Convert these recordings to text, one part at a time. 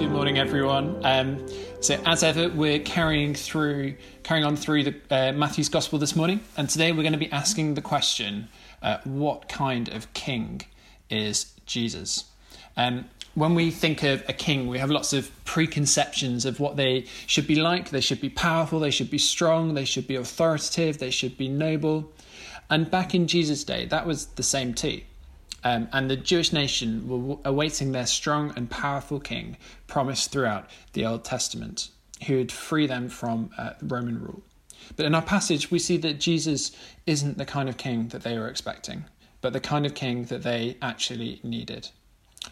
Good morning, everyone. Um, so, as ever, we're carrying through, carrying on through the uh, Matthew's Gospel this morning, and today we're going to be asking the question: uh, What kind of king is Jesus? Um, when we think of a king, we have lots of preconceptions of what they should be like. They should be powerful. They should be strong. They should be authoritative. They should be noble. And back in Jesus' day, that was the same too. Um, and the Jewish nation were awaiting their strong and powerful king promised throughout the Old Testament, who would free them from uh, Roman rule. But in our passage, we see that Jesus isn't the kind of king that they were expecting, but the kind of king that they actually needed.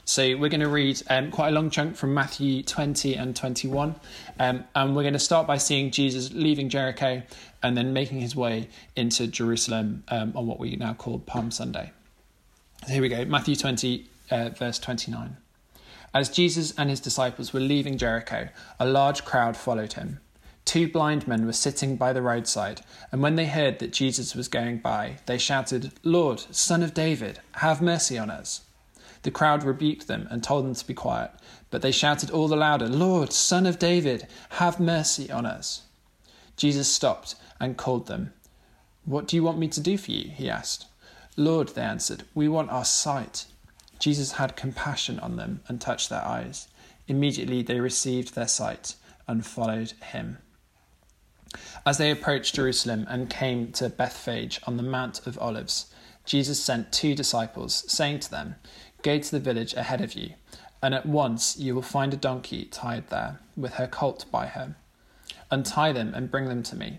So we're going to read um, quite a long chunk from Matthew 20 and 21. Um, and we're going to start by seeing Jesus leaving Jericho and then making his way into Jerusalem um, on what we now call Palm Sunday. Here we go Matthew 20, uh, verse 29. As Jesus and his disciples were leaving Jericho, a large crowd followed him. Two blind men were sitting by the roadside, and when they heard that Jesus was going by, they shouted, Lord, Son of David, have mercy on us. The crowd rebuked them and told them to be quiet, but they shouted all the louder, Lord, Son of David, have mercy on us. Jesus stopped and called them. What do you want me to do for you? he asked. Lord, they answered, we want our sight. Jesus had compassion on them and touched their eyes. Immediately they received their sight and followed him. As they approached Jerusalem and came to Bethphage on the Mount of Olives, Jesus sent two disciples, saying to them, Go to the village ahead of you, and at once you will find a donkey tied there, with her colt by her. Untie them and bring them to me.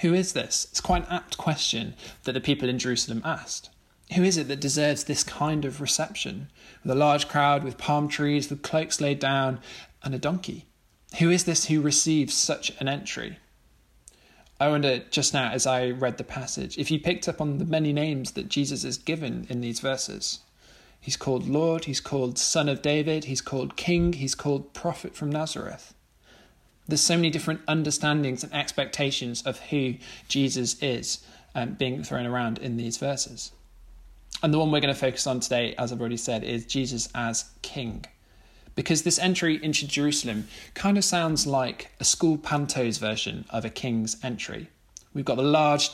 Who is this? It's quite an apt question that the people in Jerusalem asked. Who is it that deserves this kind of reception? With a large crowd, with palm trees, with cloaks laid down, and a donkey. Who is this who receives such an entry? I wonder just now as I read the passage if you picked up on the many names that Jesus is given in these verses. He's called Lord, he's called Son of David, he's called King, he's called Prophet from Nazareth. There's so many different understandings and expectations of who Jesus is um, being thrown around in these verses. And the one we're going to focus on today, as I've already said, is Jesus as King. Because this entry into Jerusalem kind of sounds like a school panto's version of a king's entry. We've got the large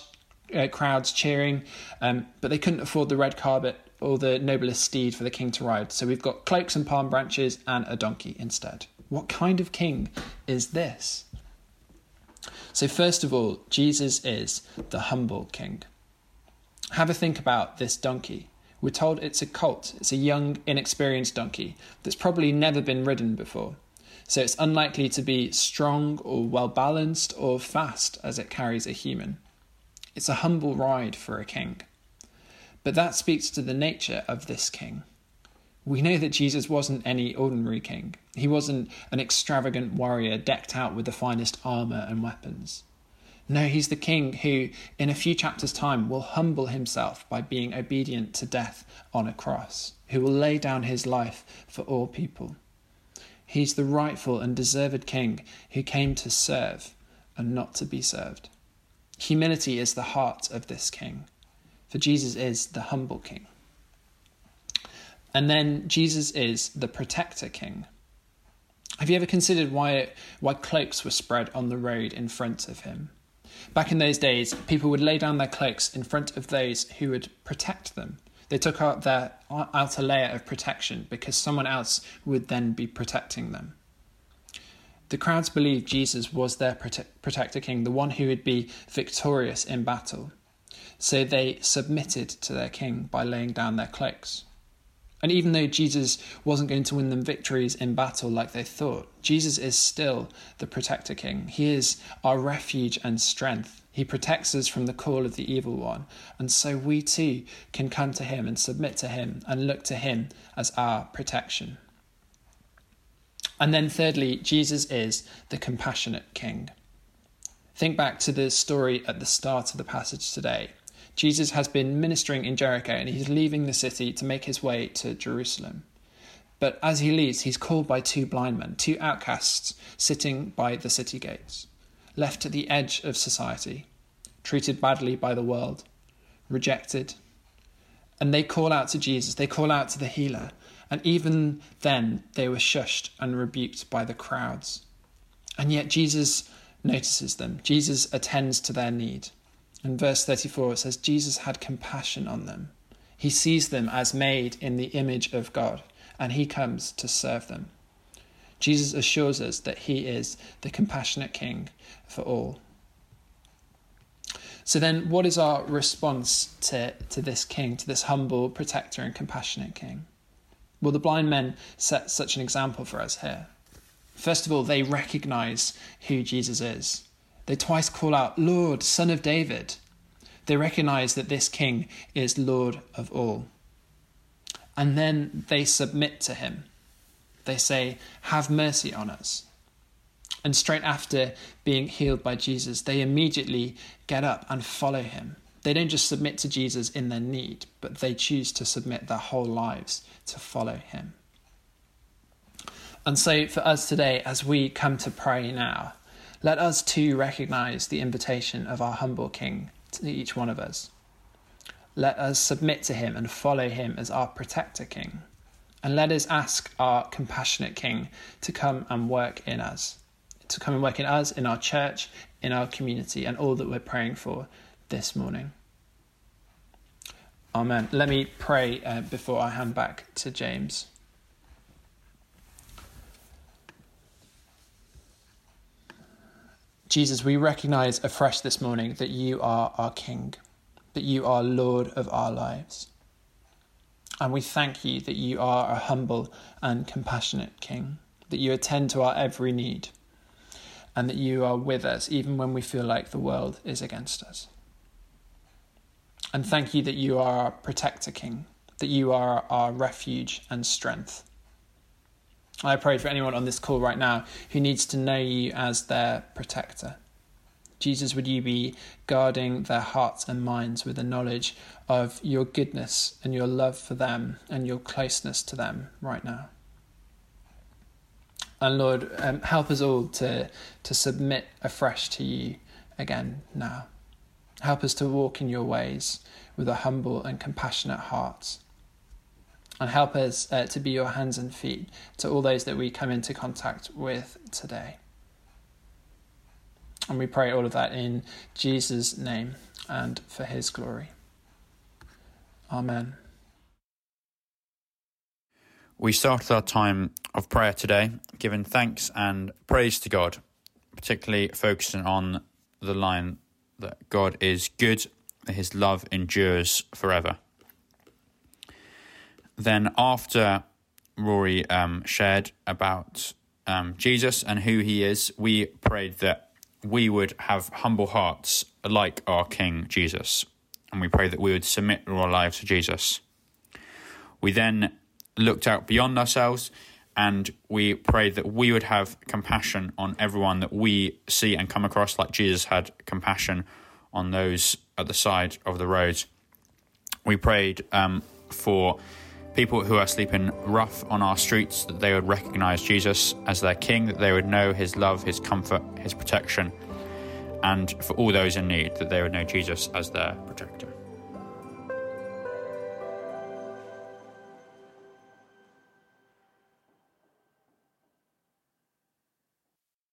uh, crowds cheering, um, but they couldn't afford the red carpet or the noblest steed for the king to ride. So we've got cloaks and palm branches and a donkey instead. What kind of king is this? So, first of all, Jesus is the humble king. Have a think about this donkey. We're told it's a colt, it's a young, inexperienced donkey that's probably never been ridden before. So, it's unlikely to be strong or well balanced or fast as it carries a human. It's a humble ride for a king. But that speaks to the nature of this king we know that Jesus wasn't any ordinary king. He wasn't an extravagant warrior decked out with the finest armour and weapons. No, he's the king who, in a few chapters' time, will humble himself by being obedient to death on a cross, who will lay down his life for all people. He's the rightful and deserved king who came to serve and not to be served. Humility is the heart of this king, for Jesus is the humble king. And then Jesus is the protector king. Have you ever considered why, why cloaks were spread on the road in front of him? Back in those days, people would lay down their cloaks in front of those who would protect them. They took out their outer layer of protection because someone else would then be protecting them. The crowds believed Jesus was their prote- protector king, the one who would be victorious in battle. So they submitted to their king by laying down their cloaks. And even though Jesus wasn't going to win them victories in battle like they thought, Jesus is still the protector king. He is our refuge and strength. He protects us from the call of the evil one. And so we too can come to him and submit to him and look to him as our protection. And then, thirdly, Jesus is the compassionate king. Think back to the story at the start of the passage today. Jesus has been ministering in Jericho and he's leaving the city to make his way to Jerusalem. But as he leaves, he's called by two blind men, two outcasts sitting by the city gates, left at the edge of society, treated badly by the world, rejected. And they call out to Jesus, they call out to the healer, and even then they were shushed and rebuked by the crowds. And yet Jesus notices them, Jesus attends to their need. In verse 34, it says, Jesus had compassion on them. He sees them as made in the image of God, and he comes to serve them. Jesus assures us that he is the compassionate king for all. So, then, what is our response to, to this king, to this humble, protector, and compassionate king? Well, the blind men set such an example for us here. First of all, they recognize who Jesus is. They twice call out, Lord, Son of David. They recognize that this king is Lord of all. And then they submit to him. They say, Have mercy on us. And straight after being healed by Jesus, they immediately get up and follow him. They don't just submit to Jesus in their need, but they choose to submit their whole lives to follow him. And so, for us today, as we come to pray now, let us too recognize the invitation of our humble King to each one of us. Let us submit to him and follow him as our protector King. And let us ask our compassionate King to come and work in us, to come and work in us, in our church, in our community, and all that we're praying for this morning. Amen. Let me pray uh, before I hand back to James. Jesus, we recognize afresh this morning that you are our King, that you are Lord of our lives. And we thank you that you are a humble and compassionate King, that you attend to our every need, and that you are with us even when we feel like the world is against us. And thank you that you are our protector King, that you are our refuge and strength. I pray for anyone on this call right now who needs to know you as their protector. Jesus, would you be guarding their hearts and minds with the knowledge of your goodness and your love for them and your closeness to them right now? And Lord, um, help us all to, to submit afresh to you again now. Help us to walk in your ways with a humble and compassionate heart and help us uh, to be your hands and feet to all those that we come into contact with today. And we pray all of that in Jesus' name and for his glory. Amen. We started our time of prayer today giving thanks and praise to God, particularly focusing on the line that God is good, that his love endures forever then after Rory um, shared about um, Jesus and who he is, we prayed that we would have humble hearts like our King Jesus. And we prayed that we would submit our lives to Jesus. We then looked out beyond ourselves and we prayed that we would have compassion on everyone that we see and come across, like Jesus had compassion on those at the side of the road. We prayed um, for people who are sleeping rough on our streets, that they would recognize Jesus as their King, that they would know his love, his comfort, his protection. and for all those in need, that they would know Jesus as their protector.